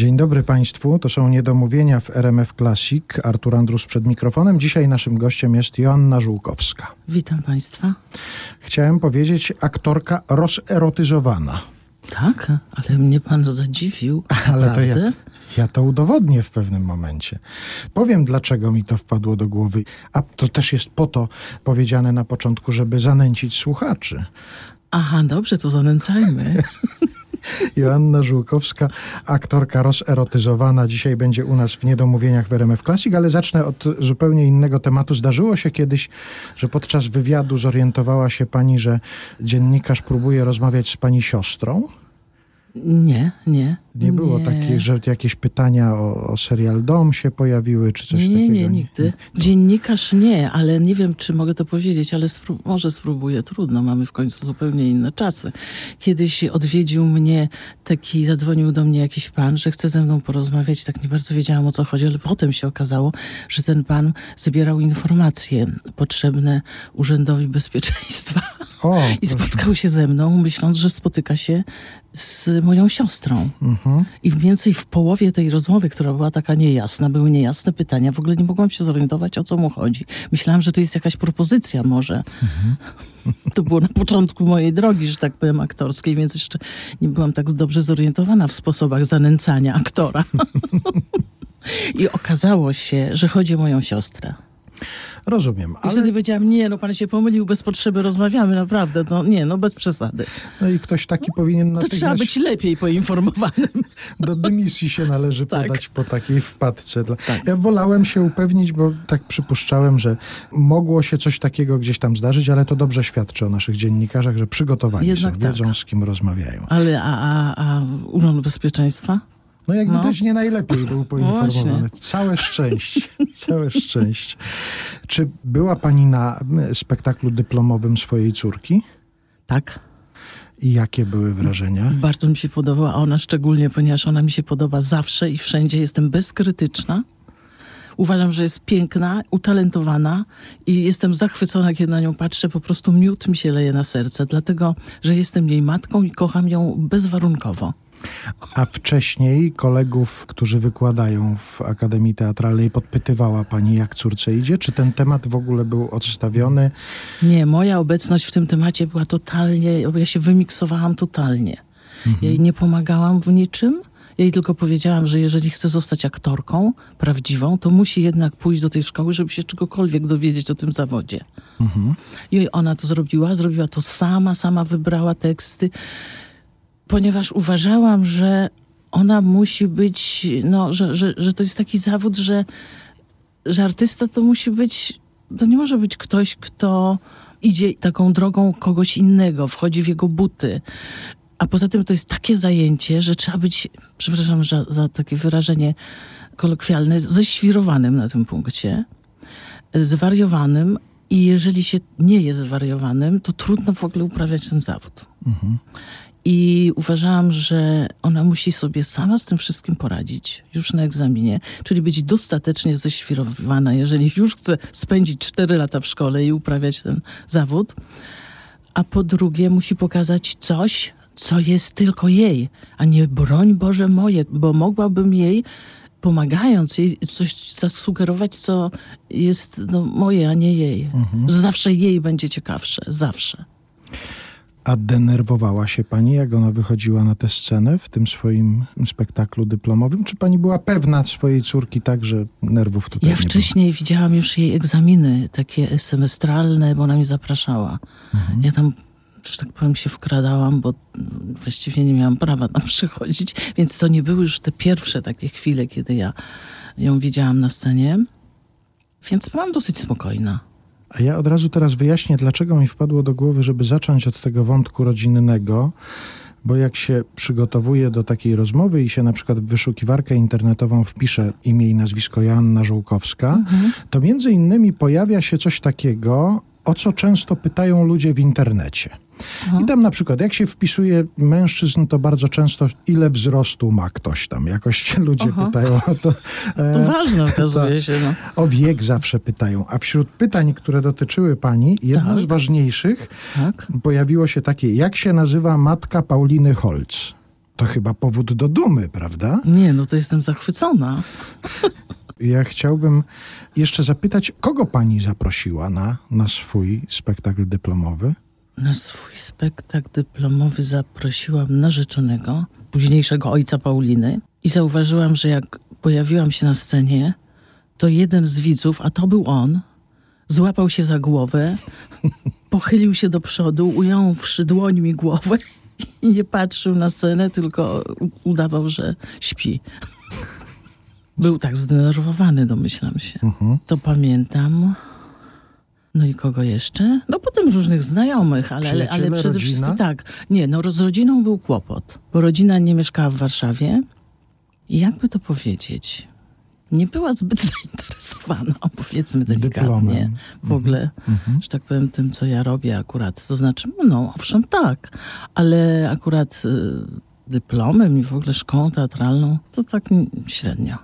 Dzień dobry Państwu, to są niedomówienia w RMF Classic. Artur Andrus przed mikrofonem. Dzisiaj naszym gościem jest Joanna Żółkowska. Witam Państwa. Chciałem powiedzieć aktorka rozerotyzowana. Tak, ale mnie Pan zadziwił. Ale to ja, ja to udowodnię w pewnym momencie. Powiem, dlaczego mi to wpadło do głowy. A to też jest po to powiedziane na początku, żeby zanęcić słuchaczy. Aha, dobrze, to zanęcajmy. Joanna Żółkowska, aktorka rozerotyzowana. Dzisiaj będzie u nas w Niedomówieniach w RMF Classic, ale zacznę od zupełnie innego tematu. Zdarzyło się kiedyś, że podczas wywiadu zorientowała się pani, że dziennikarz próbuje rozmawiać z pani siostrą? Nie, nie. Nie było nie. takich, że jakieś pytania o, o, serial Dom się pojawiły, czy coś nie, takiego? Nie, nie, nigdy. Dziennikarz nie, ale nie wiem, czy mogę to powiedzieć, ale może spróbuję. Trudno, mamy w końcu zupełnie inne czasy. Kiedyś odwiedził mnie taki, zadzwonił do mnie jakiś pan, że chce ze mną porozmawiać. Tak nie bardzo wiedziałam, o co chodzi, ale potem się okazało, że ten pan zbierał informacje potrzebne Urzędowi Bezpieczeństwa. O, I spotkał się ze mną, myśląc, że spotyka się z moją siostrą. Mhm. I więcej w połowie tej rozmowy, która była taka niejasna, były niejasne pytania. W ogóle nie mogłam się zorientować, o co mu chodzi. Myślałam, że to jest jakaś propozycja może. Mhm. To było na początku mojej drogi, że tak powiem, aktorskiej, więc jeszcze nie byłam tak dobrze zorientowana w sposobach zanęcania aktora. I okazało się, że chodzi o moją siostrę. Rozumiem. Ale... I wtedy powiedziałam, nie, no pan się pomylił, bez potrzeby rozmawiamy, naprawdę, no nie, no bez przesady. No i ktoś taki powinien To trzeba być lepiej poinformowanym. Do dymisji się należy tak. podać po takiej wpadce. Tak. Ja wolałem się upewnić, bo tak przypuszczałem, że mogło się coś takiego gdzieś tam zdarzyć, ale to dobrze świadczy o naszych dziennikarzach, że przygotowani Jednak są, tak. wiedzą z kim rozmawiają. Ale a, a, a Urząd Bezpieczeństwa? No jak no. widać nie najlepiej był poinformowany. No całe szczęście. Całe szczęście. Czy była pani na spektaklu dyplomowym swojej córki? Tak. I jakie były wrażenia? Bardzo mi się podobała ona szczególnie, ponieważ ona mi się podoba zawsze i wszędzie. Jestem bezkrytyczna. Uważam, że jest piękna, utalentowana i jestem zachwycona, kiedy na nią patrzę. Po prostu miód mi się leje na serce, dlatego, że jestem jej matką i kocham ją bezwarunkowo. A wcześniej kolegów, którzy wykładają w Akademii Teatralnej, podpytywała pani, jak córce idzie? Czy ten temat w ogóle był odstawiony? Nie, moja obecność w tym temacie była totalnie, ja się wymiksowałam totalnie. Mhm. Ja jej nie pomagałam w niczym. Ja jej tylko powiedziałam, że jeżeli chce zostać aktorką prawdziwą, to musi jednak pójść do tej szkoły, żeby się czegokolwiek dowiedzieć o tym zawodzie. Mhm. I ona to zrobiła, zrobiła to sama, sama wybrała teksty ponieważ uważałam, że ona musi być, no, że, że, że to jest taki zawód, że, że artysta to musi być, to nie może być ktoś, kto idzie taką drogą kogoś innego, wchodzi w jego buty. A poza tym to jest takie zajęcie, że trzeba być, przepraszam za, za takie wyrażenie kolokwialne, ześwirowanym na tym punkcie, zwariowanym. I jeżeli się nie jest zwariowanym, to trudno w ogóle uprawiać ten zawód. Mhm. I uważałam, że ona musi sobie sama z tym wszystkim poradzić już na egzaminie, czyli być dostatecznie ześwirowana, jeżeli już chce spędzić 4 lata w szkole i uprawiać ten zawód. A po drugie, musi pokazać coś, co jest tylko jej, a nie broń Boże moje, bo mogłabym jej pomagając jej coś zasugerować, co jest no, moje, a nie jej. Mhm. Zawsze jej będzie ciekawsze, zawsze. A denerwowała się pani, jak ona wychodziła na tę scenę w tym swoim spektaklu dyplomowym? Czy pani była pewna swojej córki tak, że nerwów tutaj Ja nie wcześniej było? widziałam już jej egzaminy, takie semestralne, bo ona mnie zapraszała. Mhm. Ja tam, że tak powiem, się wkradałam, bo właściwie nie miałam prawa tam przychodzić, więc to nie były już te pierwsze takie chwile, kiedy ja ją widziałam na scenie. Więc byłam dosyć spokojna. A ja od razu teraz wyjaśnię, dlaczego mi wpadło do głowy, żeby zacząć od tego wątku rodzinnego, bo jak się przygotowuje do takiej rozmowy i się na przykład w wyszukiwarkę internetową wpisze imię i nazwisko Joanna Żółkowska, mhm. to między innymi pojawia się coś takiego, o co często pytają ludzie w internecie. Aha. I tam na przykład, jak się wpisuje mężczyzn, to bardzo często ile wzrostu ma ktoś tam. Jakoś się ludzie Aha. pytają o to. E, to ważne okazuje się. No. O wiek zawsze pytają. A wśród pytań, które dotyczyły pani, jedno tak. z ważniejszych tak. pojawiło się takie, jak się nazywa matka Pauliny Holc? To chyba powód do dumy, prawda? Nie, no to jestem zachwycona. Ja chciałbym jeszcze zapytać, kogo pani zaprosiła na, na swój spektakl dyplomowy? Na swój spektakl dyplomowy zaprosiłam narzeczonego, późniejszego ojca Pauliny i zauważyłam, że jak pojawiłam się na scenie, to jeden z widzów, a to był on, złapał się za głowę, pochylił się do przodu, ująwszy dłońmi głowę i nie patrzył na scenę, tylko udawał, że śpi. Był tak zdenerwowany, domyślam się. To pamiętam. No i kogo jeszcze? No potem różnych znajomych, ale, ale, ale przede rodzina? wszystkim tak. Nie, no z rodziną był kłopot, bo rodzina nie mieszkała w Warszawie i jakby to powiedzieć, nie była zbyt zainteresowana, powiedzmy delikatnie, Dyplomem. w ogóle, że tak powiem, tym, co ja robię akurat. To znaczy, no owszem tak, ale akurat y, dyplomem i w ogóle szkołą teatralną, to tak średnio.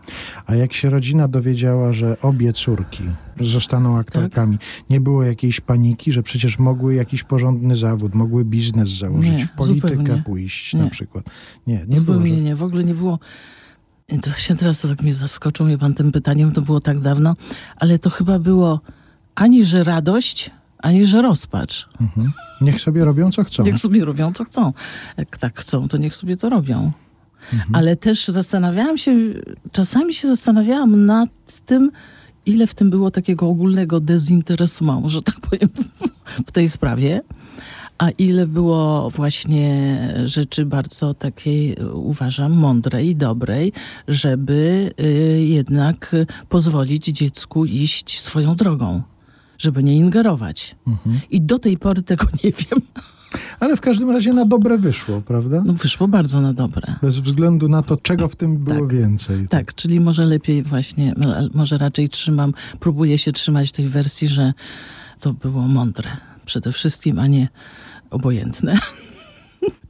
A jak się rodzina dowiedziała, że obie córki zostaną aktorkami, nie było jakiejś paniki, że przecież mogły jakiś porządny zawód, mogły biznes założyć, Nie, w politykę zupełnie. pójść na Nie. przykład? Nie, nie było. Zupełnie Że... nie, w ogóle nie było. To właśnie teraz to tak mnie zaskoczył mnie pan tym pytaniem, to było tak dawno, ale to chyba było ani że radość, ani że rozpacz. Mhm. Niech sobie robią co chcą. Niech sobie robią co chcą. Jak tak chcą, to niech sobie to robią. Mhm. Ale też zastanawiałam się, czasami się zastanawiałam nad tym, ile w tym było takiego ogólnego dezinteresement, że tak powiem, w tej sprawie. A ile było właśnie rzeczy bardzo takiej, uważam, mądrej i dobrej, żeby y, jednak pozwolić dziecku iść swoją drogą, żeby nie ingerować. Mhm. I do tej pory tego nie wiem. Ale w każdym razie na dobre wyszło, prawda? No wyszło bardzo na dobre. Bez względu na to, czego w tym było Tak. więcej. Tak, czyli może lepiej właśnie, może raczej trzymam, próbuję się trzymać tej wersji, że to było mądre przede wszystkim, a nie obojętne.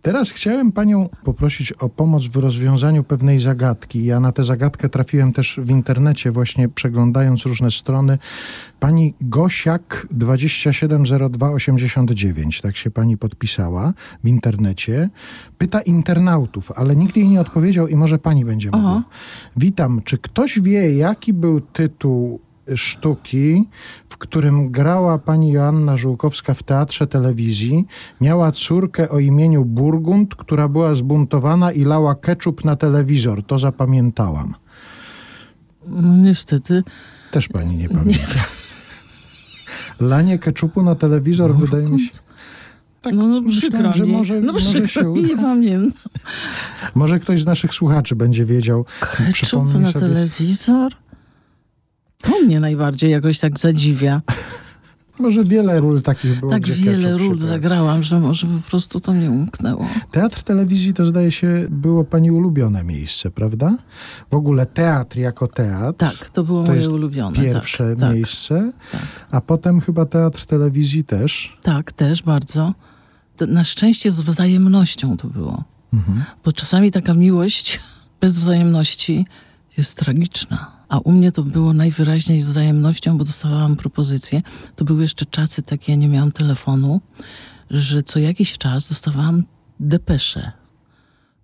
Teraz chciałem panią poprosić o pomoc w rozwiązaniu pewnej zagadki. Ja na tę zagadkę trafiłem też w internecie, właśnie przeglądając różne strony. Pani Gosiak 270289, tak się pani podpisała w internecie. Pyta internautów, ale nikt jej nie odpowiedział i może pani będzie mogła. Aha. Witam, czy ktoś wie, jaki był tytuł sztuki, w którym grała pani Joanna Żółkowska w teatrze telewizji, miała córkę o imieniu Burgund, która była zbuntowana i lała keczup na telewizor. To zapamiętałam. No niestety, Też pani nie pamięta. Lanie keczupu na telewizor wydaje mi się... Tak, no, no przykro że może, no może, przykro się uda. nie pamiętam. może ktoś z naszych słuchaczy będzie wiedział. Przypomnij na sobie. telewizor? To mnie najbardziej jakoś tak zadziwia. Może wiele ról takich było, tak wiele ról zagrałam, że może po prostu to mnie umknęło. Teatr telewizji to zdaje się było pani ulubione miejsce, prawda? W ogóle teatr jako teatr. Tak, to było To moje ulubione. Pierwsze tak, tak, miejsce, tak. a potem chyba teatr telewizji też. Tak, też bardzo. To na szczęście z wzajemnością to było. Mhm. Bo czasami taka miłość bez wzajemności jest tragiczna. A u mnie to było najwyraźniej z wzajemnością, bo dostawałam propozycje. To były jeszcze czasy takie, ja nie miałam telefonu, że co jakiś czas dostawałam depesze.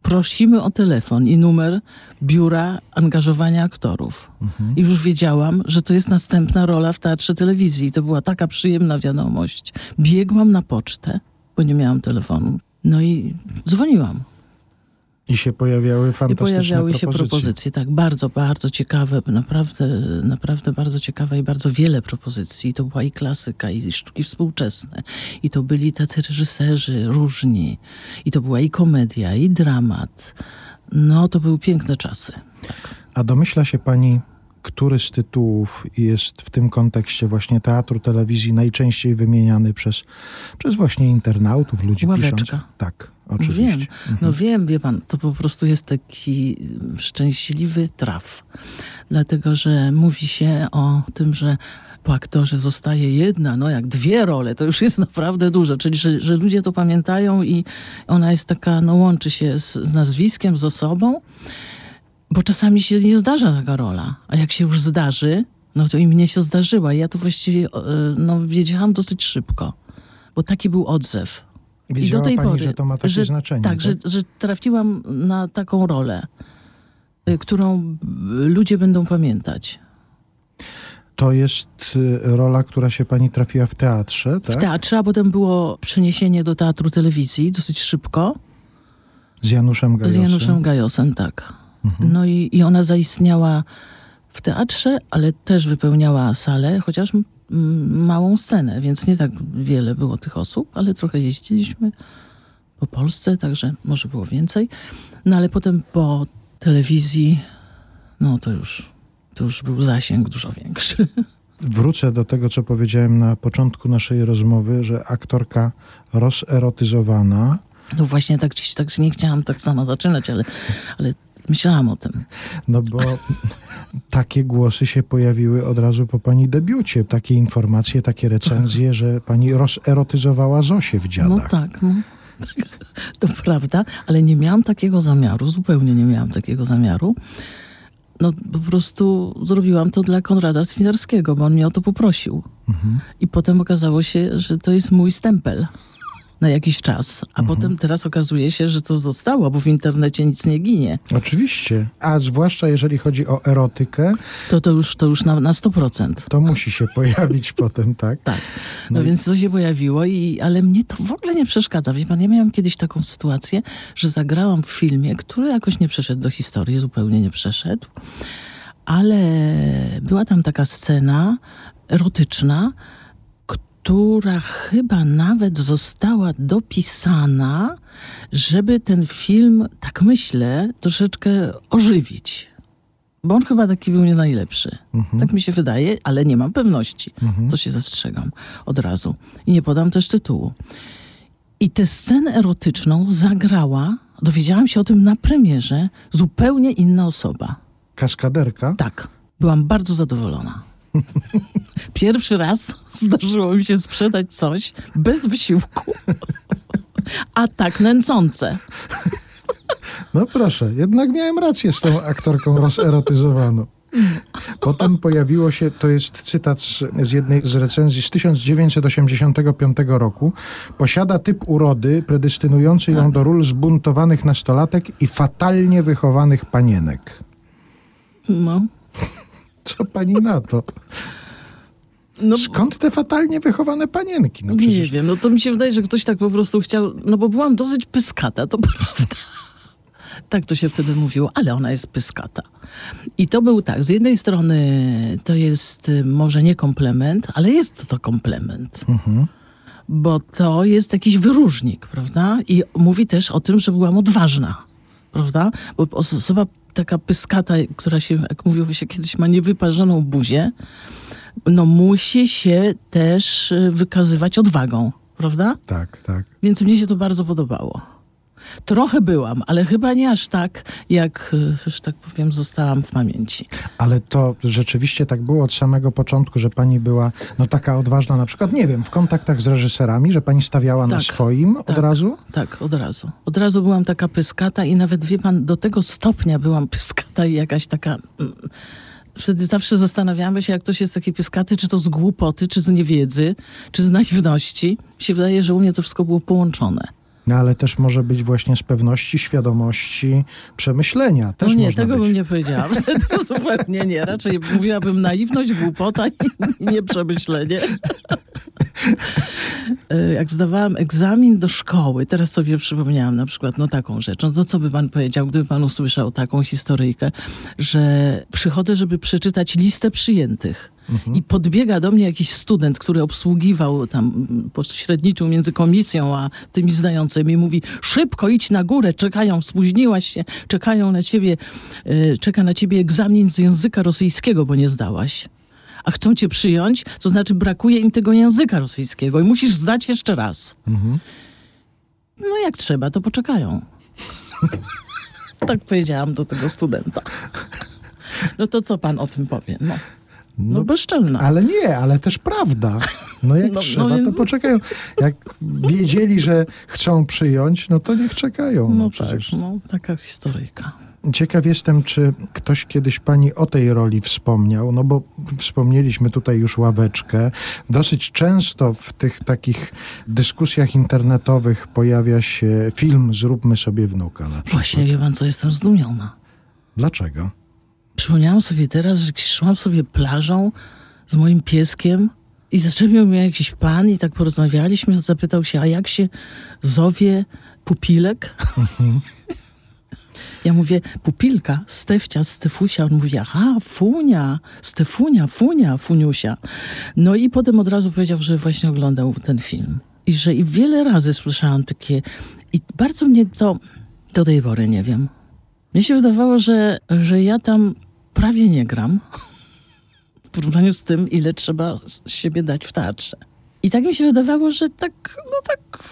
Prosimy o telefon i numer biura angażowania aktorów. I już wiedziałam, że to jest następna rola w teatrze telewizji. I to była taka przyjemna wiadomość. Biegłam na pocztę, bo nie miałam telefonu. No i dzwoniłam. I się pojawiały I fantastyczne pojawiały się propozycje. propozycje, tak, bardzo, bardzo ciekawe, naprawdę, naprawdę bardzo ciekawe i bardzo wiele propozycji. I to była i klasyka, i sztuki współczesne. I to byli tacy reżyserzy różni. I to była i komedia, i dramat. No, to były piękne czasy. Tak. A domyśla się pani, który z tytułów jest w tym kontekście właśnie teatru telewizji najczęściej wymieniany przez, przez właśnie internautów, ludzi Ławeczka. piszących? Tak, oczywiście. Wiem, no wiem, wie pan, to po prostu jest taki szczęśliwy traf. Dlatego, że mówi się o tym, że po aktorze zostaje jedna, no jak dwie role, to już jest naprawdę dużo. Czyli, że, że ludzie to pamiętają i ona jest taka, no łączy się z, z nazwiskiem, z osobą, bo czasami się nie zdarza taka rola. A jak się już zdarzy, no to i mnie się zdarzyła. I ja to właściwie, e, no wiedziałam dosyć szybko, bo taki był odzew. I Wiedziała do tej pani, pory, że to ma takie że, znaczenie. Tak, Że, że trafiłam na taką rolę, y, którą ludzie będą pamiętać. To jest y, rola, która się pani trafiła w teatrze, tak? W teatrze, a potem było przeniesienie do teatru telewizji dosyć szybko. Z Januszem Z Gajosem. Januszem Gajosem, tak. Mhm. No i, i ona zaistniała w teatrze, ale też wypełniała salę, chociaż m, małą scenę, więc nie tak wiele było tych osób, ale trochę jeździliśmy po Polsce, także może było więcej. No ale potem po telewizji, no to już, to już był zasięg dużo większy. Wrócę do tego, co powiedziałem na początku naszej rozmowy, że aktorka rozerotyzowana, No właśnie tak, tak nie chciałam tak sama zaczynać, ale, ale myślałam o tym. no bo takie głosy się pojawiły od razu po pani debiucie. Takie informacje, takie recenzje, że pani rozerotyzowała Zosię w No dziadach. tak, no. To prawda, ale nie miałam takiego zamiaru, zupełnie nie miałam takiego zamiaru. No po prostu zrobiłam to dla Konrada Swinarskiego, bo on mnie o to poprosił. Mhm. I potem okazało się, że to jest mój stempel na jakiś czas. A potem teraz okazuje się, że to zostało, bo w internecie nic nie ginie. Oczywiście. A zwłaszcza jeżeli chodzi o erotykę, To to już, to już na, na 100%. to musi się pojawić potem, tak? Tak. No, No i- więc to się pojawiło, i, ale mnie to w ogóle nie przeszkadza. Wie pan, ja miałam kiedyś taką sytuację, że zagrałam w filmie, który jakoś nie przeszedł do historii, zupełnie nie przeszedł, ale była tam taka scena erotyczna, która chyba nawet została dopisana, żeby ten film, tak myślę, troszeczkę ożywić. Bo on chyba taki był nie najlepszy. Tak mi się wydaje, ale nie mam pewności. To się zastrzegam od razu. I nie podam też tytułu. I tę scenę erotyczną zagrała, dowiedziałam się o tym na premierze, zupełnie inna osoba. Kaskaderka. Tak, byłam bardzo zadowolona. Pierwszy raz zdarzyło mi się sprzedać coś bez wysiłku, a tak nęcące. No proszę, jednak miałem rację z tą aktorką rozerotyzowaną. Potem pojawiło się, to jest cytat z, z jednej z recenzji z 1985 roku. Posiada typ urody predystynujący ją do ról zbuntowanych nastolatek i fatalnie wychowanych panienek. No, Co pani na to? no Skąd te fatalnie wychowane panienki? No nie przecież wiem, no to mi się wydaje, że ktoś tak po prostu chciał, no bo byłam dosyć pyskata, to prawda. Tak to się wtedy mówiło, ale ona jest pyskata. I to był tak, z jednej strony to jest y, może nie komplement, ale jest to, to komplement. Bo to jest jakiś wyróżnik, prawda? I mówi też o tym, że byłam odważna, prawda? Bo os- osoba taka pyskata, która się, jak mówiło się kiedyś, ma niewyparzoną buzię, no musi się też y, wykazywać odwagą, prawda? tak, tak. Więc mnie się to bardzo podobało. Trochę byłam, ale chyba nie aż tak, jak, y, że tak powiem, zostałam w pamięci. Ale to rzeczywiście tak było od samego początku, że pani była no taka odważna, na przykład, nie wiem, w kontaktach z reżyserami, że pani stawiała na Tak, swoim od tak. razu? Tak, od razu. Od razu byłam taka pyskata i nawet, wie pan, do tego stopnia byłam pyskata i jakaś taka... mm, Wtedy zawsze zastanawiamy się, jak ktoś jest taki pyskaty, czy to z głupoty, czy z niewiedzy, czy z naiwności. Mi się wydaje, że u mnie to wszystko było połączone. No ale też może być właśnie z pewności, świadomości, przemyślenia. Też no nie, tego być. bym nie powiedziała. Wtedy zupełnie nie. Raczej mówiłabym naiwność, głupota i nieprzemyślenie. E, Jak zdawałam egzamin do szkoły, teraz sobie przypomniałam na przykład no taką rzecz. No to co by pan powiedział, gdyby pan usłyszał taką historyjkę, że przychodzę, żeby przeczytać listę przyjętych. I podbiega do mnie jakiś student, który obsługiwał tam, pośredniczył między komisją a tymi zdającymi. Mówi, szybko idź na górę, czekają, spóźniłaś się, czekają na ciebie, e, czeka na ciebie egzamin z języka rosyjskiego, bo nie zdałaś. A chcą cię przyjąć, to znaczy brakuje im tego języka rosyjskiego i musisz zdać jeszcze raz. No jak trzeba, to poczekają. tak powiedziałam do tego studenta. No to co pan o tym powie? No, no, No, bezczelna. Ale nie, ale też prawda. No jak No, no trzeba, to więc- poczekają. Jak wiedzieli, że chcą przyjąć, no to niech czekają. No, No tak, przecież. no taka historyjka. ciekaw jestem, czy ktoś kiedyś pani o tej roli wspomniał, no bo wspomnieliśmy tutaj już ławeczkę. Dosyć często w tych takich dyskusjach internetowych pojawia się film Zróbmy sobie wnuka. Właśnie, wie pan co, jestem zdumiona. Dlaczego? Przypomniałam sobie teraz, że szłam sobie plażą z moim pieskiem i zaczepił mnie jakiś pan i tak porozmawialiśmy, zapytał się, a jak się zowie pupilek? Ja mówię, pupilka, Stefcia, Stefusia. On mówi, aha, Funia, Stefunia, Funia, Funiusia. No i potem od razu powiedział, że właśnie oglądał ten film. I że i wiele razy słyszałam takie... I bardzo mnie to do tej pory nie wiem. Mnie się wydawało, że, że ja tam prawie nie gram w porównaniu z tym, ile trzeba z siebie dać w teatrze. I tak mi się wydawało, że tak, no tak,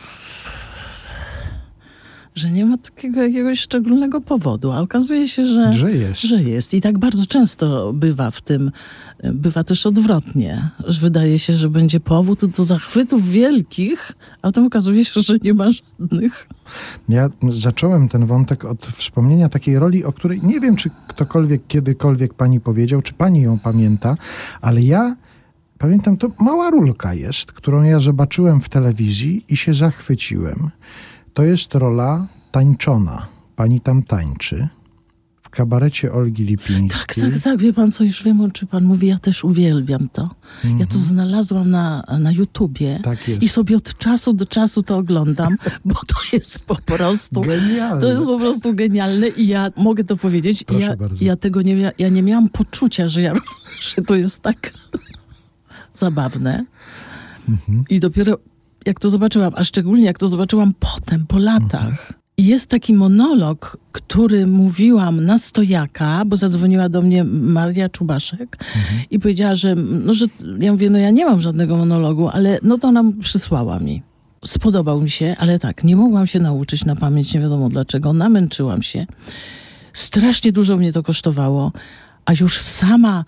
że nie ma takiego jakiegoś szczególnego powodu, a okazuje się, że, Że jest. że jest. I tak bardzo często bywa w tym, bywa też odwrotnie, że wydaje się, że będzie powód do zachwytów wielkich, a potem okazuje się, że nie ma żadnych. Ja zacząłem ten wątek od wspomnienia takiej roli, o której nie wiem, czy ktokolwiek kiedykolwiek pani powiedział, czy pani ją pamięta, ale ja pamiętam, to mała rulka jest, którą ja zobaczyłem w telewizji i się zachwyciłem. To jest rola tańczona. Pani tam tańczy w kabarecie Olgi Lipińskiej. Tak, tak, tak, wie pan co, już wiem o czym pan mówi, ja też uwielbiam to. Ja to znalazłam na, na YouTubie Mhm. Tak i sobie od czasu do czasu to oglądam, bo to jest po prostu... Genialne. To jest po prostu genialne i ja mogę to powiedzieć. Proszę ja, bardzo. ja tego nie, ja nie miałam poczucia, że, ja, że to jest tak zabawne. Mhm. I dopiero jak to zobaczyłam, a szczególnie jak to zobaczyłam potem, po latach. Jest taki monolog, który mówiłam na stojaka, bo zadzwoniła do mnie Maria Czubaszek i powiedziała, że, no, że ja mówię, no ja nie mam żadnego monologu, ale no to ona przysłała mi. Spodobał mi się, ale tak, nie mogłam się nauczyć na pamięć, nie wiadomo dlaczego, namęczyłam się. Strasznie dużo mnie to kosztowało, a już sama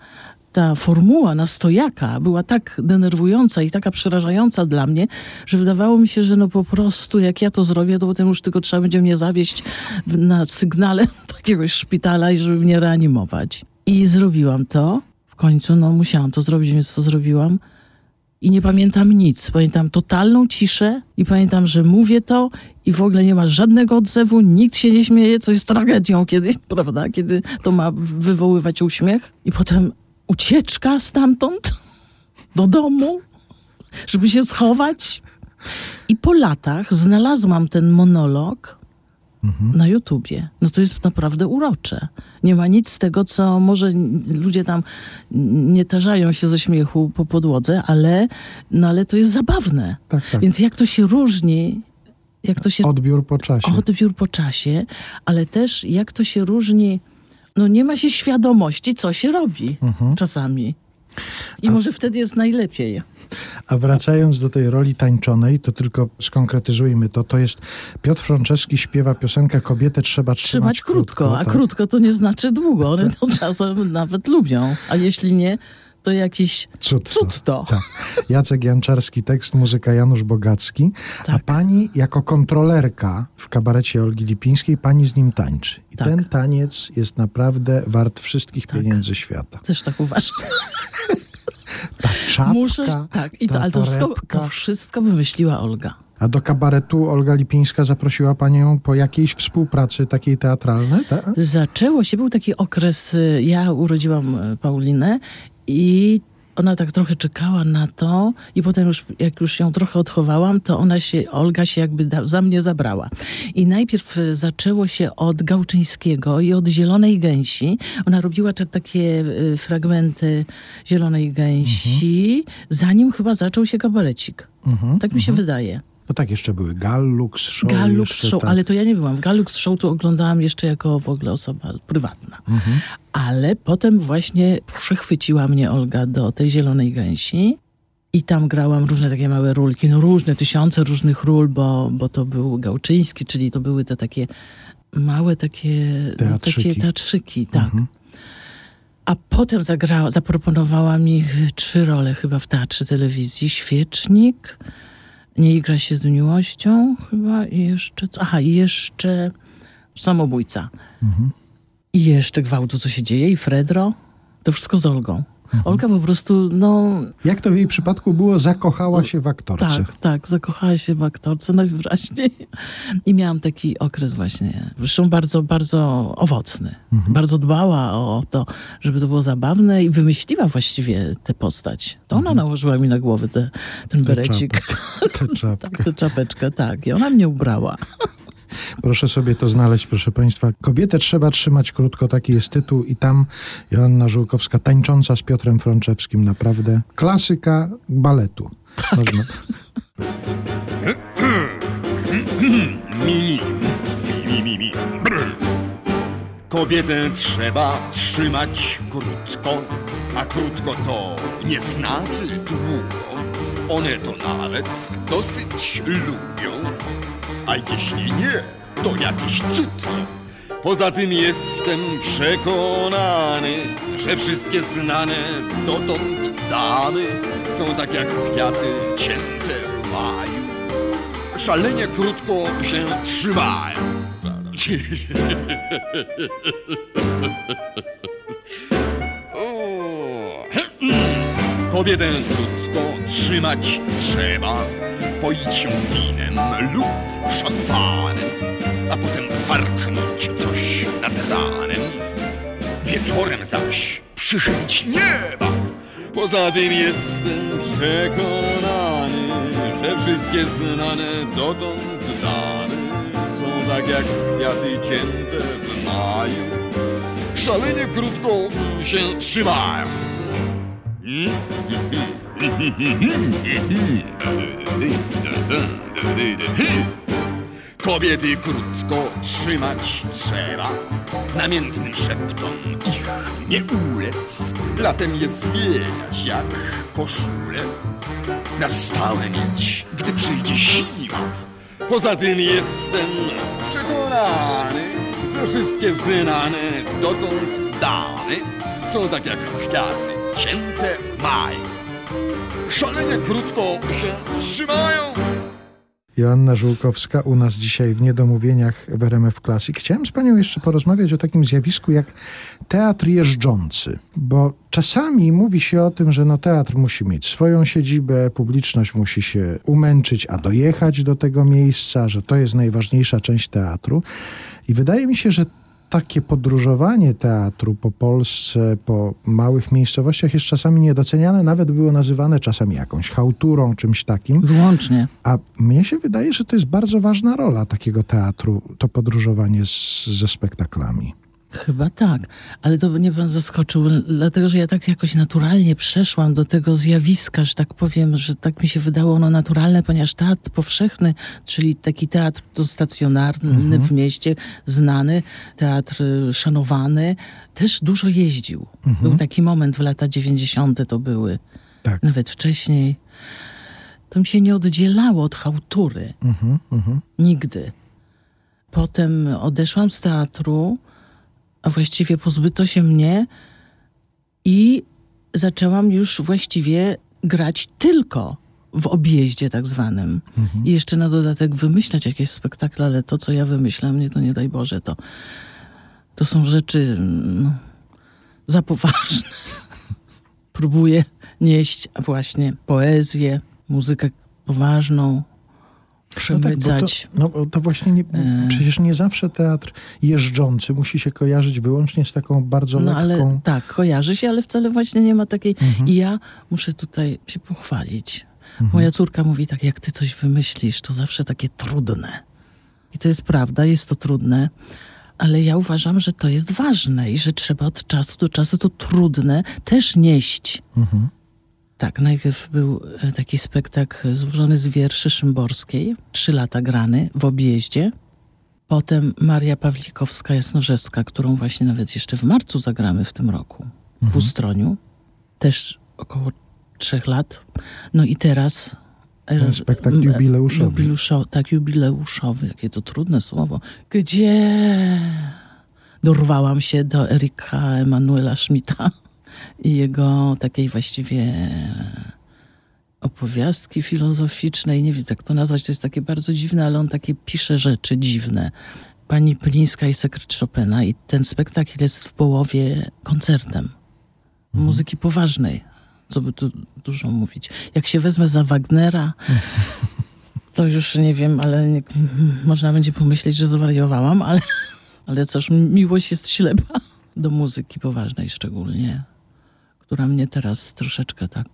ta formuła na stojaka była tak denerwująca i taka przerażająca dla mnie, że wydawało mi się, że no po prostu jak ja to zrobię, to potem już tylko trzeba będzie mnie zawieźć na sygnale do jakiegoś szpitala i żeby mnie reanimować. I zrobiłam to. W końcu no musiałam to zrobić, więc to zrobiłam. I nie pamiętam nic. Pamiętam totalną ciszę i pamiętam, że mówię to i w ogóle nie ma żadnego odzewu, nikt się nie śmieje, co jest tragedią kiedyś, prawda? Kiedy to ma wywoływać uśmiech. I potem ucieczka stamtąd do domu, żeby się schować. I po latach znalazłam ten monolog na YouTubie. No to jest naprawdę urocze. Nie ma nic z tego, co może ludzie tam nie tarzają się ze śmiechu po podłodze, ale, no ale to jest zabawne. Tak, tak. Więc jak to się różni, jak to się Odbiór po czasie. odbiór po czasie, ale też jak to się różni, no nie ma się świadomości, co się robi Mhm. czasami. I może wtedy jest najlepiej. A wracając do tej roli tańczonej, to tylko skonkretyzujmy to. To jest Piotr Franceski śpiewa piosenkę Kobietę trzeba trzymać, Trzymać krótko, a tak? krótko to nie znaczy długo. One to czasem nawet lubią, a jeśli nie, to jakiś Cud. cud to. Tak. Jacek Janczarski, tekst, muzyka Janusz Bogacki. A Tak. pani jako kontrolerka w kabarecie Olgi Lipińskiej, pani z nim tańczy. I Tak. ten taniec jest naprawdę wart wszystkich Tak. pieniędzy świata. Też tak uważam. Ta czapka, Muszę, tak, i to, ale to wszystko, to wszystko wymyśliła Olga. A do kabaretu Olga Lipińska zaprosiła panią po jakiejś współpracy takiej teatralnej, tak? Zaczęło się, był taki okres, y, ja urodziłam y, Paulinę i ona tak trochę czekała na to i potem już, jak już ją trochę odchowałam, to ona się, Olga się jakby da, za mnie zabrała. I najpierw y, zaczęło się od Gałczyńskiego i od Zielonej Gęsi. Ona robiła takie y, fragmenty Zielonej Gęsi, zanim chyba zaczął się kabarecik. Mhm, Tak mi się wydaje. No tak, jeszcze były Gallux Show. Gallux Show, tak. ale to ja nie byłam. W Gallux Show to oglądałam jeszcze jako w ogóle osoba prywatna. Mhm. Ale potem właśnie przechwyciła mnie Olga do tej Zielonej Gęsi i tam grałam różne takie małe rulki, no różne, tysiące różnych ról, bo, bo to był Gałczyński, czyli to były te takie małe takie no, Teatrzyki. takie teatrzyki, tak. Mhm. A potem zagrała, zaproponowała mi trzy role chyba w teatrze telewizji. Świecznik, Nie igra się z miłością chyba i jeszcze... co- Aha, i jeszcze Samobójca. I jeszcze gwałtu, co się dzieje, i Fredro. To wszystko z Olgą. Olga po prostu, no Jak to w jej przypadku było? Zakochała się w aktorce. tak, tak, zakochała się w aktorce najwyraźniej. I miałam taki okres właśnie, zresztą bardzo, bardzo owocny. Bardzo dbała o to, żeby to było zabawne i wymyśliła właściwie tę postać. To ona nałożyła mi na głowę te, ten berecik. Tę czapkę. Tak, tę czapeczkę, tak. I ona mnie ubrała. Proszę sobie to znaleźć, proszę Państwa. Kobietę trzeba trzymać krótko, taki jest tytuł i tam Joanna Żółkowska tańcząca z Piotrem Frączewskim. Naprawdę klasyka baletu. Można... Mi, mi, mi, mi, mi. Brr. Kobietę trzeba trzymać krótko, a krótko to nie znaczy długo. One to nawet dosyć lubią, a jeśli nie, to jakiś cud. Poza tym jestem przekonany, że wszystkie znane dotąd damy są tak jak kwiaty cięte w maju szalenie krótko się trzymają. Kobietę krótko trzymać trzeba, poić ją winem lub szampanem, a potem warknąć coś nad ranem. Wieczorem zaś przyszyć nieba. Poza tym jestem przekonany, że wszystkie znane dotąd dane są tak jak kwiaty cięte w maju. Szalenie krótko się trzymają. Kobiety krótko trzymać trzeba, namiętnym szeptom ich nie ulec, latem je zmieniać jak koszulę, na stałe mieć, gdy przyjdzie siła. Poza tym jestem przekonany, że wszystkie znane dotąd dane są tak jak kwiaty cięte w maju. Szalenie krótko się trzymają. Joanna Żółkowska u nas dzisiaj w Niedomówieniach w RMF Classic. Chciałem z Panią jeszcze porozmawiać o takim zjawisku jak teatr jeżdżący, bo czasami mówi się o tym, że no teatr musi mieć swoją siedzibę, publiczność musi się umęczyć, a dojechać do tego miejsca, że to jest najważniejsza część teatru. I wydaje mi się, że takie podróżowanie teatru po Polsce, po małych miejscowościach jest czasami niedoceniane, nawet było nazywane czasami jakąś chałturą, czymś takim. Wyłącznie. A mnie się wydaje, że to jest bardzo ważna rola takiego teatru, to podróżowanie z, ze spektaklami. Chyba tak, ale to mnie pan zaskoczył, dlatego że ja tak jakoś naturalnie przeszłam do tego zjawiska, że tak powiem, że tak mi się wydało ono naturalne, ponieważ teatr powszechny, czyli taki teatr to stacjonarny w mieście, znany, teatr y, szanowany, też dużo jeździł. Był taki moment w lata 90. to były, Tak. nawet wcześniej. To mi się nie oddzielało od chałtury. Mhm, mhm. Nigdy. Potem odeszłam z teatru, a właściwie pozbyto się mnie i zaczęłam już właściwie grać tylko w objeździe tak zwanym. I jeszcze na dodatek wymyślać jakieś spektakle, ale to, co ja wymyślam, nie to nie daj Boże, to, to są rzeczy no, za poważne. Próbuję nieść właśnie poezję, muzykę poważną, No tak, to, przemycać. no to właśnie nie, E. przecież nie zawsze teatr jeżdżący musi się kojarzyć wyłącznie z taką bardzo No lekką... ale tak, kojarzy się, ale wcale właśnie nie ma takiej. Mhm. I ja muszę tutaj się pochwalić. Moja córka mówi tak, jak ty coś wymyślisz, to zawsze takie trudne. I to jest prawda, jest to trudne, ale ja uważam, że to jest ważne i że trzeba od czasu do czasu to trudne też nieść. Mhm. Tak, najpierw był e, taki spektakl złożony z wierszy Szymborskiej, trzy lata grany w objeździe. Potem Maria Pawlikowska Jasnorzewska, którą właśnie nawet jeszcze w marcu zagramy w tym roku w Ustroniu. Też około trzech lat. No i teraz... e, Ten spektakl m, jubileuszowy. Jubileuszo, tak, jubileuszowy. Jakie to trudne słowo. Gdzie dorwałam się do Erika Emanuela Schmidta i jego takiej właściwie opowiastki filozoficznej, nie wiem jak to nazwać, to jest takie bardzo dziwne, ale on takie pisze rzeczy dziwne. Pani Pylińska i Sekret Chopina i ten spektakl jest w połowie koncertem muzyki poważnej, co by tu dużo mówić. Jak się wezmę za Wagnera, to już nie wiem, ale nie, można będzie pomyśleć, że zwariowałam, ale, ale cóż, miłość jest ślepa do muzyki poważnej szczególnie, która mnie teraz troszeczkę tak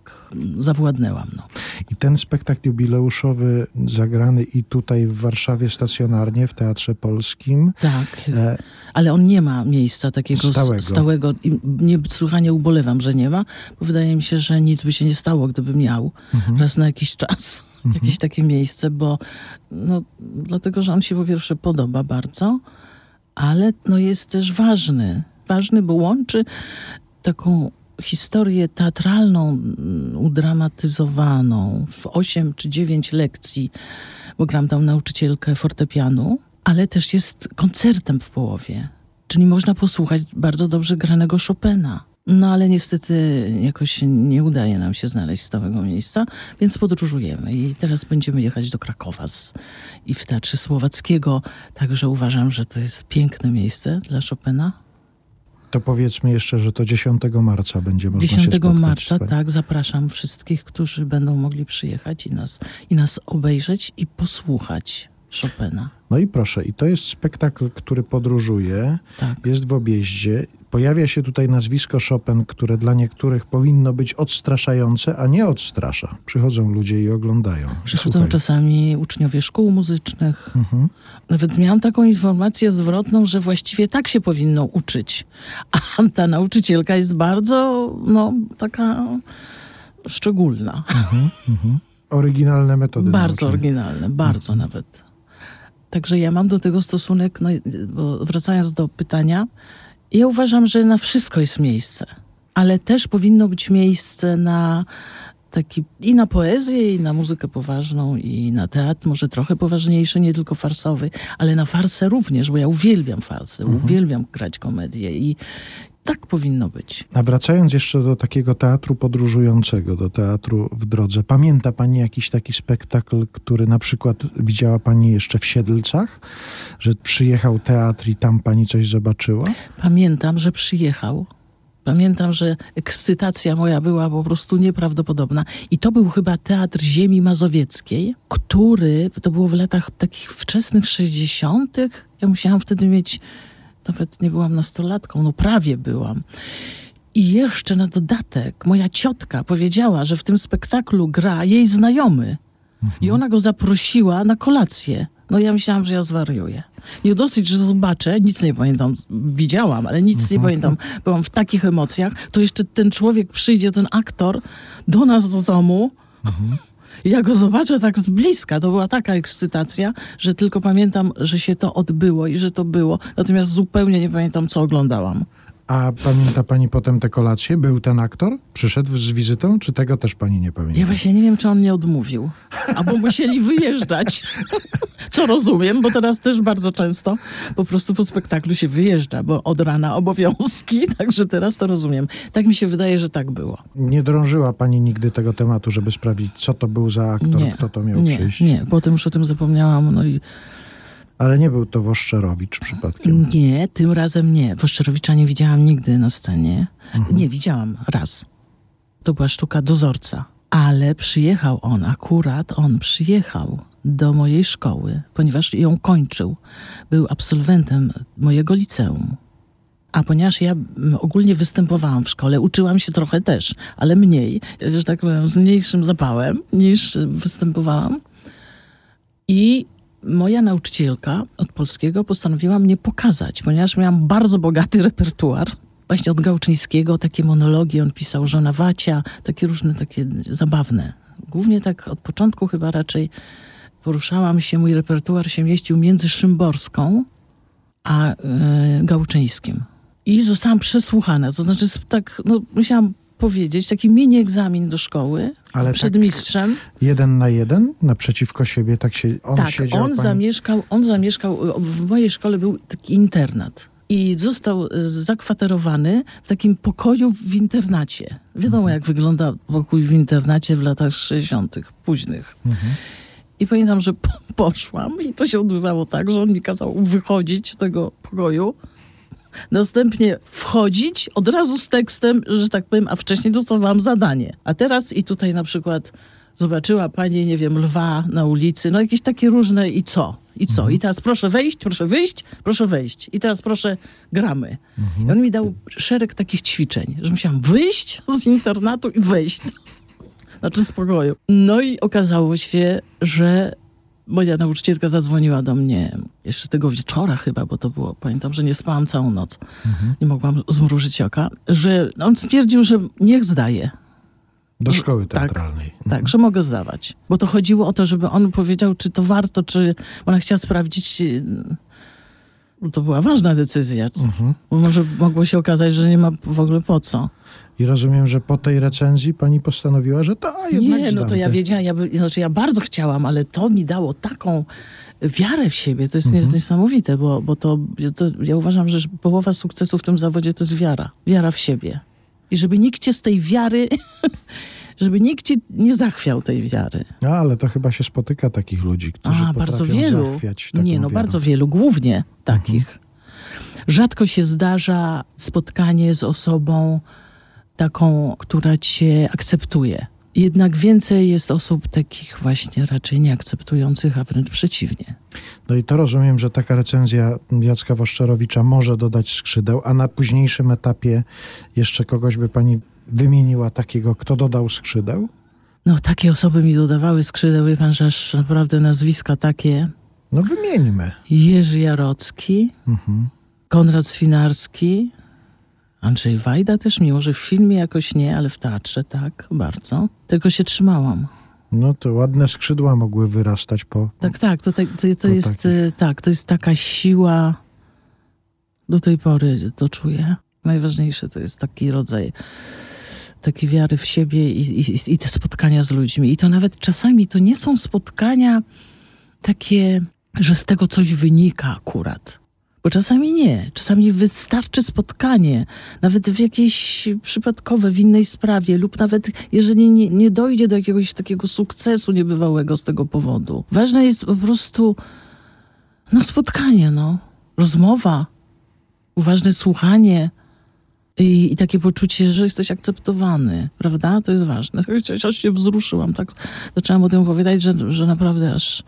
zawładnęła. No. I ten spektakl jubileuszowy zagrany i tutaj w Warszawie stacjonarnie w Teatrze Polskim. Tak, E, ale on nie ma miejsca takiego Stałego. stałego i niesłychanie ubolewam, że nie ma, bo wydaje mi się, że nic by się nie stało, gdyby miał raz na jakiś czas jakieś takie miejsce, bo no, dlatego, że on się po pierwsze podoba bardzo, ale no, jest też ważny. Ważny, bo łączy taką historię teatralną, mm, udramatyzowaną w 8 czy 9 lekcji, bo gram tam nauczycielkę fortepianu, ale też jest koncertem w połowie. Czyli można posłuchać bardzo dobrze granego Chopina. No ale niestety jakoś nie udaje nam się znaleźć stałego miejsca, więc podróżujemy. I teraz będziemy jechać do Krakowa z, i w Teatrze Słowackiego. Także uważam, że to jest piękne miejsce dla Chopina. To powiedzmy jeszcze, że to 10 marca będzie można się 10 spotkać z marca, panią. tak, zapraszam wszystkich, którzy będą mogli przyjechać i nas, i nas obejrzeć i posłuchać Chopina. No i proszę, i to jest spektakl, który podróżuje, Tak. jest w objeździe. Pojawia się tutaj nazwisko Chopin, które dla niektórych powinno być odstraszające, a nie odstrasza. Przychodzą ludzie i oglądają. Przychodzą Słuchają. czasami uczniowie szkół muzycznych. Mhm. Nawet miałam taką informację zwrotną, że właściwie tak się powinno uczyć. A ta nauczycielka jest bardzo, no, taka szczególna. Oryginalne metody Bardzo nauczania. oryginalne, bardzo nawet. Także ja mam do tego stosunek, no, bo wracając do pytania, ja uważam, że na wszystko jest miejsce, ale też powinno być miejsce na taki i na poezję, i na muzykę poważną, i na teatr, może trochę poważniejszy, nie tylko farsowy, ale na farsę również, bo ja uwielbiam farsy, uwielbiam grać komedię i tak powinno być. A wracając jeszcze do takiego teatru podróżującego, do teatru w drodze, pamięta Pani jakiś taki spektakl, który na przykład widziała Pani jeszcze w Siedlcach? Że przyjechał teatr i tam Pani coś zobaczyła? Pamiętam, że przyjechał. Pamiętam, że ekscytacja moja była po prostu nieprawdopodobna. I to był chyba Teatr Ziemi Mazowieckiej, który, to było w latach takich wczesnych 60. Ja musiałam wtedy mieć, nawet nie byłam nastolatką, no prawie byłam. I jeszcze na dodatek moja ciotka powiedziała, że w tym spektaklu gra jej znajomy. I ona go zaprosiła na kolację. No ja myślałam, że ja zwariuję. Nie dosyć, że zobaczę, nic nie pamiętam, widziałam, ale nic nie pamiętam. Byłam w takich emocjach. To jeszcze ten człowiek przyjdzie, ten aktor, do nas do domu. Ja go zobaczę tak z bliska. To była taka ekscytacja, że tylko pamiętam, że się to odbyło i że to było. Natomiast zupełnie nie pamiętam, co oglądałam. A pamięta Pani potem te kolacje? Był ten aktor? Przyszedł z wizytą? Czy tego też Pani nie pamięta? Ja właśnie nie wiem, czy on nie odmówił. Albo musieli wyjeżdżać. Co rozumiem, bo teraz też bardzo często po prostu po spektaklu się wyjeżdża, bo od rana obowiązki, także teraz to rozumiem. Tak mi się wydaje, że tak było. Nie drążyła Pani nigdy tego tematu, żeby sprawdzić, co to był za aktor, Nie, kto to miał nie, przyjść? nie, potem już o tym zapomniałam. No i Ale nie był to Woszczerowicz przypadkiem. nie, tym razem nie. Woszczerowicza nie widziałam nigdy na scenie. Mhm. Nie, widziałam raz. To była sztuka dozorca. Ale przyjechał on, akurat on przyjechał do mojej szkoły, ponieważ ją kończył. Był absolwentem mojego liceum. A ponieważ ja mm, ogólnie występowałam w szkole, uczyłam się trochę też, ale mniej, że tak powiem, z mniejszym zapałem niż występowałam. I moja nauczycielka od polskiego postanowiła mnie pokazać, ponieważ miałam bardzo bogaty repertuar. Właśnie od Gałczyńskiego takie monologi on pisał, Żona Wacia, takie różne, takie zabawne. Głównie tak od początku chyba raczej poruszałam się, mój repertuar się mieścił między Szymborską a e, Gałczyńskim. I zostałam przesłuchana, to znaczy tak, no musiałam powiedzieć, taki mini egzamin do szkoły Ale przed tak- mistrzem. Jeden na jeden? Naprzeciwko siebie tak się... On tak, siedział, on pani... zamieszkał, on zamieszkał, w mojej szkole był taki internat. I został e, zakwaterowany w takim pokoju w internacie. Wiadomo, Mhm. jak wygląda pokój w internacie w latach 60., późnych. Mhm. I pamiętam, że po, poszłam i to się odbywało tak, że on mi kazał wychodzić z tego pokoju, następnie wchodzić od razu z tekstem, że tak powiem, a wcześniej dostawałam zadanie. A teraz i tutaj na przykład zobaczyła pani, nie wiem, lwa na ulicy, no jakieś takie różne i co? I co? I teraz proszę wejść, proszę wyjść, proszę wejść. I teraz proszę gramy. I on mi dał szereg takich ćwiczeń, że musiałam wyjść z internatu i wejść. Znaczy z pokoju. No i okazało się, że moja nauczycielka zadzwoniła do mnie jeszcze tego wieczora chyba, bo to było, pamiętam, że nie spałam całą noc. Nie mogłam zmrużyć oka, że on stwierdził, że niech zdaje. Do szkoły Tak. teatralnej. Tak, że mogę zdawać. Bo to chodziło o to, żeby on powiedział, czy to warto, czy ona chciała sprawdzić. bo To była ważna decyzja. Mhm. Bo może mogło się okazać, że nie ma w ogóle po co. I rozumiem, że po tej recenzji pani postanowiła, że to a, jednak Nie, no to ja te- wiedziałam, ja, by, znaczy ja bardzo chciałam, ale to mi dało taką wiarę w siebie. To jest Mhm. nies- niesamowite, bo, bo to, to ja uważam, że połowa sukcesu w tym zawodzie to jest wiara. Wiara w siebie. I żeby nikt cię z tej wiary, żeby nikt cię nie zachwiał tej wiary. No, ale to chyba się spotyka takich ludzi, którzy A, bardzo wielu. zachwiać Nie, no wiarą. bardzo wielu, głównie takich. Rzadko się zdarza spotkanie z osobą taką, która cię akceptuje. Jednak więcej jest osób takich właśnie raczej nieakceptujących, a wręcz przeciwnie. No i to rozumiem, że taka recenzja Jacka Woszczerowicza może dodać skrzydeł, a na późniejszym etapie jeszcze kogoś by pani wymieniła takiego, kto dodał skrzydeł? No takie osoby mi dodawały skrzydeł, wie pan, że aż naprawdę nazwiska takie. No wymieńmy. Jerzy Jarocki, Mhm. Konrad Swinarski, Andrzej Wajda też, mimo że w filmie jakoś nie, ale w teatrze tak, bardzo. Tylko się trzymałam. No to ładne skrzydła mogły wyrastać po... Tak, tak, to, to, to, jest, takich. e, tak, to jest taka siła, do tej pory to czuję. Najważniejsze to jest taki rodzaj takiej wiary w siebie i, i, i te spotkania z ludźmi. I to nawet czasami to nie są spotkania takie, że z tego coś wynika akurat. Bo czasami nie. Czasami wystarczy spotkanie, nawet w jakieś przypadkowe, w innej sprawie, lub nawet jeżeli nie, nie dojdzie do jakiegoś takiego sukcesu niebywałego z tego powodu. Ważne jest po prostu no, spotkanie, no. Rozmowa, uważne słuchanie i, i takie poczucie, że jesteś akceptowany, prawda? To jest ważne. Aż się wzruszyłam, tak zaczęłam o tym opowiadać, że, że naprawdę aż...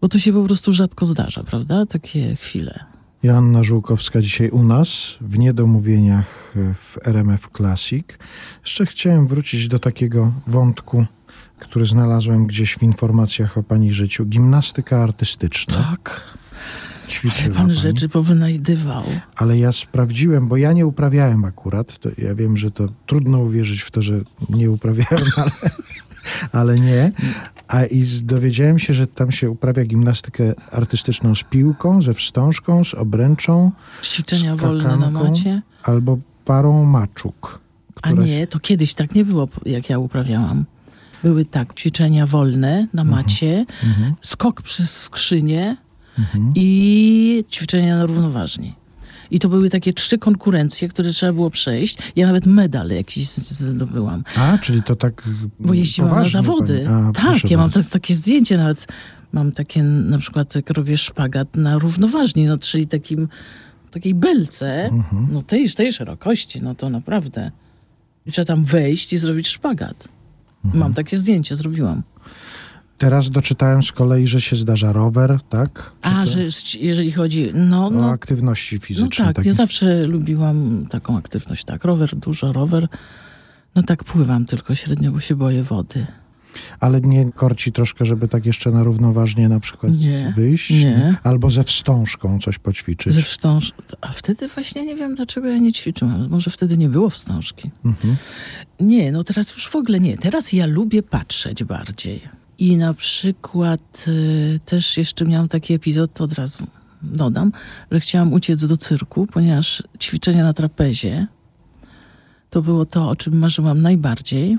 Bo to się po prostu rzadko zdarza, prawda? Takie chwile. Joanna Żółkowska dzisiaj u nas w Niedomówieniach w RMF Classic. Jeszcze chciałem wrócić do takiego wątku, który znalazłem gdzieś w informacjach o pani życiu. Gimnastyka artystyczna. Tak. Ćwiczyła Ale pan pani. rzeczy powynajdywał. Ale ja sprawdziłem, bo ja nie uprawiałem akurat. To ja wiem, że to trudno uwierzyć w to, że nie uprawiałem, ale, ale nie. A i dowiedziałem się, że tam się uprawia gimnastykę artystyczną z piłką, ze wstążką, z obręczą Ćwiczenia Z wolne na macie. albo parą maczuk. A nie, to kiedyś tak nie było, jak ja uprawiałam. Były tak, ćwiczenia wolne na macie, Mhm, skok przez skrzynię mhm. i ćwiczenia na równoważni. I to były takie trzy konkurencje, które trzeba było przejść. Ja nawet medal jakiś zdobyłam. A, czyli to tak Bo jeździłam poważnie na zawody. A, tak, ja mam te, takie zdjęcie nawet. Mam takie, na przykład jak robię szpagat na równoważni, no czyli takim, takiej belce, Mhm. no tej, tej szerokości, no to naprawdę. I trzeba tam wejść i zrobić szpagat. Mhm. Mam takie zdjęcie, zrobiłam. Teraz doczytałem z kolei, że się zdarza rower, tak? Czy A, to że jeżeli chodzi, no, O no, aktywności no fizycznej. tak, takie. ja zawsze lubiłam taką aktywność, tak, rower, dużo rower. No tak pływam tylko średnio, bo się boję wody. Ale nie korci troszkę, żeby tak jeszcze na równoważnie na przykład Nie, wyjść? nie. Albo ze wstążką coś poćwiczyć? Ze wstąż... A wtedy właśnie nie wiem, dlaczego ja nie ćwiczyłam. Może wtedy nie było wstążki. Mhm. Nie, no teraz już w ogóle nie. Teraz ja lubię patrzeć bardziej. I na przykład y, też jeszcze miałam taki epizod, to od razu dodam, że chciałam uciec do cyrku, ponieważ ćwiczenia na trapezie to było to, o czym marzyłam najbardziej.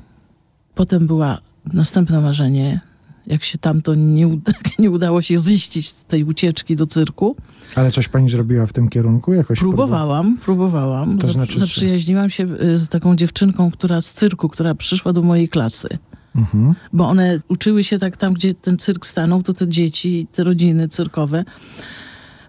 Potem była następne marzenie, jak się tam to nie, uda, nie udało się ziścić z tej ucieczki do cyrku. Ale coś pani zrobiła w tym kierunku? Jakoś Próbowałam, próbowałam. To znaczy? Zaprzyjaźniłam się y, z taką dziewczynką, która z cyrku, która przyszła do mojej klasy. Mhm. Bo one uczyły się tak tam, gdzie ten cyrk stanął, to te dzieci, te rodziny cyrkowe,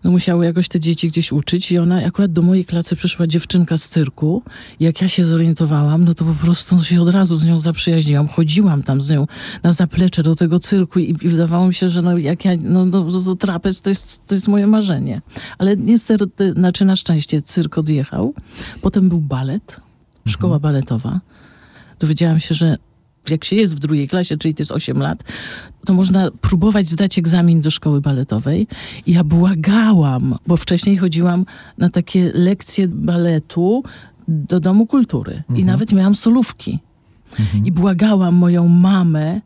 no musiały jakoś te dzieci gdzieś uczyć i ona, akurat do mojej klasy przyszła dziewczynka z cyrku. Jak ja się zorientowałam, no to po prostu się od razu z nią zaprzyjaźniłam. Chodziłam tam z nią na zaplecze do tego cyrku i, i wydawało mi się, że no jak ja, no, no to trapez to jest, to jest moje marzenie. Ale niestety, znaczy na szczęście cyrk odjechał. Potem był balet, szkoła baletowa. Dowiedziałam się, że jak się jest w drugiej klasie, czyli to jest 8 lat, to można próbować zdać egzamin do szkoły baletowej. I ja błagałam, bo wcześniej chodziłam na takie lekcje baletu do Domu Kultury. I nawet miałam solówki. I błagałam moją mamę,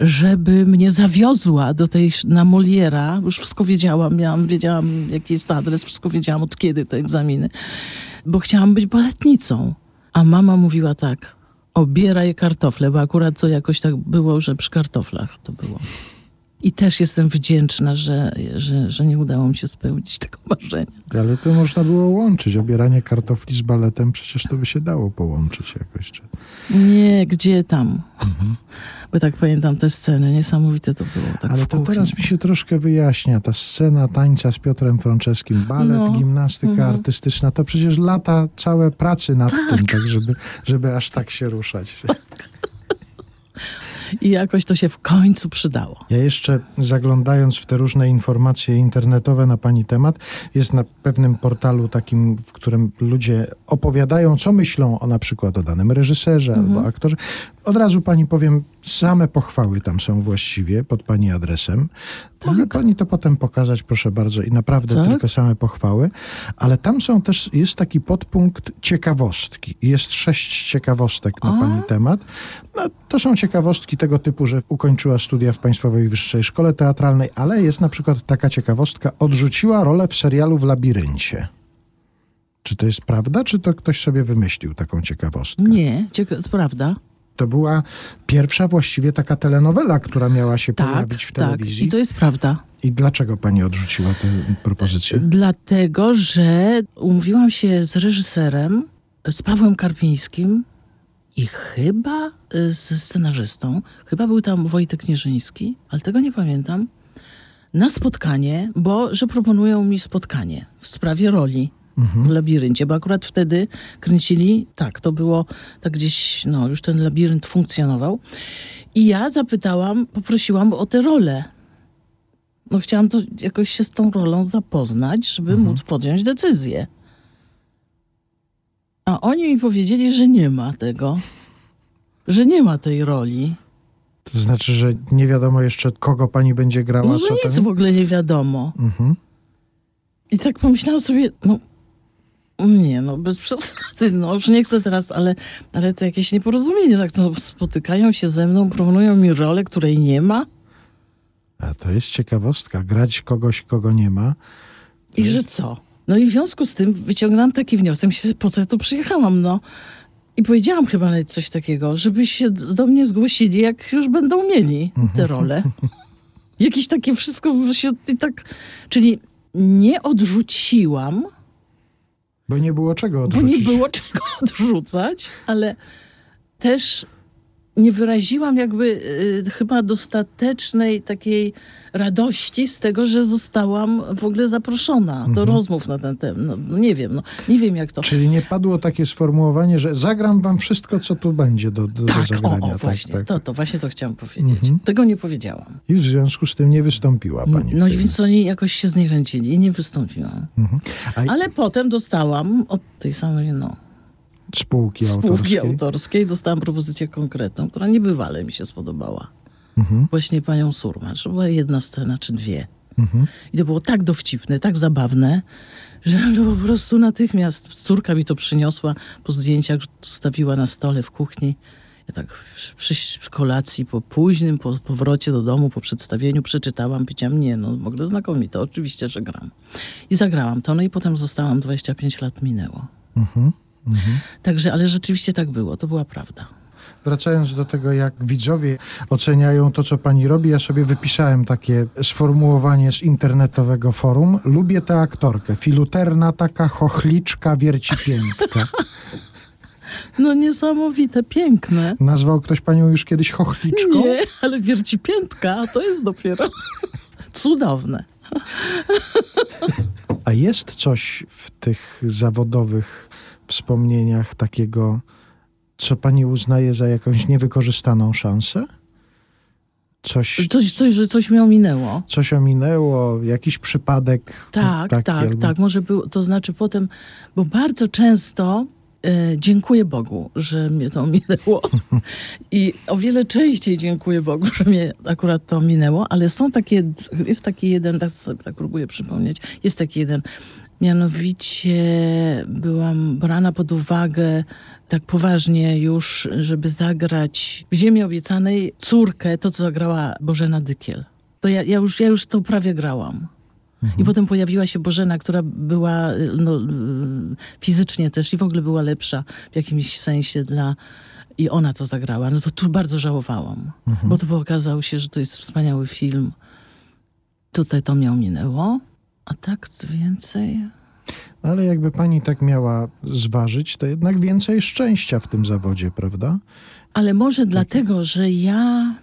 żeby mnie zawiozła do tej, na Moliera. Już wszystko wiedziałam, miałam, wiedziałam jaki jest adres, wszystko wiedziałam od kiedy te egzaminy. Bo chciałam być baletnicą. A mama mówiła tak, obieraj kartofle, bo akurat to jakoś tak było, że przy kartoflach to było. I też jestem wdzięczna, że, że, że nie udało mi się spełnić tego marzenia. Ale to można było łączyć. Obieranie kartofli z baletem, przecież to by się dało połączyć jakoś. Czy... Nie, gdzie tam? Bo tak pamiętam te sceny, niesamowite to było. Tak Ale to teraz mi się troszkę wyjaśnia. Ta scena tańca z Piotrem Franceskim, balet, No. gimnastyka Mhm. artystyczna, to przecież lata całe pracy nad Tak. tym, tak żeby, żeby aż tak się ruszać. I jakoś to się w końcu przydało. Ja jeszcze zaglądając w te różne informacje internetowe na pani temat, jest na pewnym portalu takim, w którym ludzie opowiadają, co myślą o na przykład o danym reżyserze albo aktorze. Od razu pani powiem, same pochwały tam są właściwie pod pani adresem. Mogę pani to potem pokazać, proszę bardzo, i naprawdę Tak? tylko same pochwały. Ale tam są też, jest taki podpunkt ciekawostki. Jest sześć ciekawostek na A. pani temat. No, to są ciekawostki tego typu, że ukończyła studia w Państwowej Wyższej Szkole Teatralnej, ale jest na przykład taka ciekawostka, odrzuciła rolę w serialu w Labiryncie. Czy to jest prawda, czy to ktoś sobie wymyślił taką ciekawostkę? Nie, cieka- to prawda. To była pierwsza właściwie taka telenowela, która miała się Tak, pojawić w tak. telewizji. I to jest prawda. I dlaczego pani odrzuciła tę propozycję? Dlatego, że umówiłam się z reżyserem, z Pawłem Karpińskim i chyba y, z scenarzystą, chyba był tam Wojtek Nierzyński, ale tego nie pamiętam, na spotkanie, bo że proponują mi spotkanie w sprawie roli w labiryncie, bo akurat wtedy kręcili, tak, to było tak gdzieś, no już ten labirynt funkcjonował. I ja zapytałam, poprosiłam o tę rolę. No chciałam to jakoś się z tą rolą zapoznać, żeby móc podjąć decyzję. A oni mi powiedzieli, że nie ma tego. Że nie ma tej roli. To znaczy, że nie wiadomo jeszcze, kogo pani będzie grała, No, że co nic ten? w ogóle nie wiadomo. Mhm. I tak pomyślałam sobie, no nie, no bez przesady, no już nie chcę teraz, ale, ale to jakieś nieporozumienie, tak to spotykają się ze mną, proponują mi rolę, której nie ma A to jest ciekawostka. Grać kogoś, kogo nie ma. i że co? No i w związku z tym wyciągnęłam taki wniosek, myślę, po co ja tu przyjechałam, no. I powiedziałam chyba nawet coś takiego, żeby się do mnie zgłosili, jak już będą mieli te role. Jakieś takie wszystko się i tak, czyli nie odrzuciłam, Bo nie było czego Bo odrzucić. nie było czego odrzucać, ale też nie wyraziłam jakby y, chyba dostatecznej takiej radości z tego, że zostałam w ogóle zaproszona Mhm. do rozmów na ten temat. No, no nie wiem, no, nie wiem jak to. Czyli nie padło takie sformułowanie, że zagram wam wszystko, co tu będzie do, do, tak, do o, zagrania. o, właśnie, tak, tak. To, to właśnie to chciałam powiedzieć. Mhm. Tego nie powiedziałam. I w związku z tym nie wystąpiła pani. No i więc oni jakoś się zniechęcili i nie wystąpiłam. Mhm. Ale potem dostałam od tej samej, no, spółki spółki autorskiej. autorskiej dostałam propozycję konkretną, która niebywale mi się spodobała. Mhm. Właśnie panią Surmacz. To była jedna scena czy dwie. Mhm. I to było tak dowcipne, tak zabawne, że no po prostu natychmiast córka mi to przyniosła po zdjęciach, stawiła na stole w kuchni. Ja tak przy, przy, kolacji, po późnym po powrocie do domu, po przedstawieniu przeczytałam, powiedziałam, nie no, ogóle znakomite, oczywiście, że gram. I zagrałam to, no i potem zostałam, 25 lat minęło. Mhm. Także, ale rzeczywiście tak było, to była prawda. Wracając do tego, jak widzowie oceniają to, co pani robi, ja sobie wypisałem takie sformułowanie z internetowego forum. Lubię tę aktorkę. Filuterna taka chochliczka wierci piętka. No niesamowite, piękne. Nazwał ktoś panią już kiedyś chochliczką? Nie, ale wiercipiętka, a to jest dopiero cudowne. A jest coś w tych zawodowych wspomnieniach takiego, co pani uznaje za jakąś niewykorzystaną szansę? Coś, Coś, coś, że coś mi ominęło. coś ominęło, jakiś przypadek? Tak, taki tak, albo- tak. Może był, to znaczy potem, bo bardzo często e, dziękuję Bogu, że mnie to minęło. I o wiele częściej dziękuję Bogu, że mnie akurat to minęło, ale są takie, jest taki jeden, tak sobie tak próbuję przypomnieć, jest taki jeden. Mianowicie byłam brana pod uwagę tak poważnie już, żeby zagrać w Ziemi Obiecanej córkę, to co zagrała Bożena Dykiel. To ja, ja, już, ja już to prawie grałam. I potem pojawiła się Bożena, która była no, fizycznie też i w ogóle była lepsza w jakimś sensie dla... I ona to zagrała. No to tu bardzo żałowałam, bo to okazało się, że to jest wspaniały film. Tutaj to mnie ominęło. A tak więcej... Ale jakby pani tak miała zważyć, to jednak więcej szczęścia w tym zawodzie, prawda? Ale może dlatego, że ja...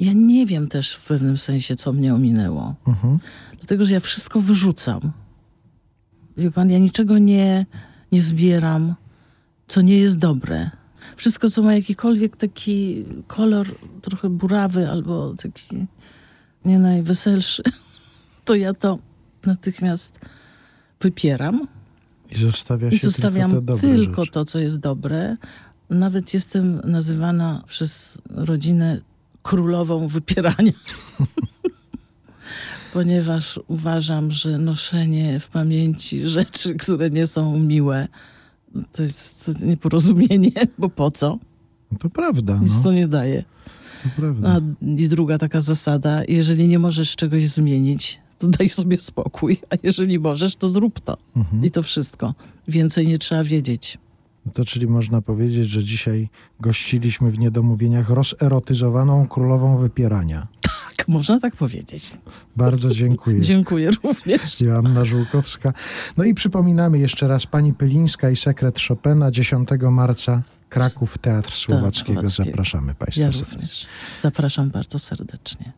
Ja nie wiem też w pewnym sensie, co mnie ominęło. Mhm. Dlatego, że ja wszystko wyrzucam. Wie pan, ja niczego nie, nie zbieram, co nie jest dobre. Wszystko, co ma jakikolwiek taki kolor trochę burawy albo taki nie najweselszy, to ja to natychmiast wypieram I zostawia się i zostawiam tylko tylko rzeczy. to, co jest dobre. Nawet jestem nazywana przez rodzinę królową wypierania. Ponieważ uważam, że noszenie w pamięci rzeczy, które nie są miłe, to jest nieporozumienie, bo po co? No to prawda, Nic no, to nie daje. to prawda. A i druga taka zasada, jeżeli nie możesz czegoś zmienić, daj sobie spokój, a jeżeli możesz, to zrób to. Mhm. I to wszystko. Więcej nie trzeba wiedzieć. To czyli można powiedzieć, że dzisiaj gościliśmy w niedomówieniach rozerotyzowaną królową wypierania. Tak, można tak powiedzieć. Bardzo dziękuję. Dziękuję również. Joanna Żółkowska. No i przypominamy jeszcze raz pani Pylińska i sekret Chopina 10 marca Kraków Teatr Słowackiego. Słowackiego. Zapraszamy państwa Ja serdecznie. również. Zapraszam bardzo serdecznie.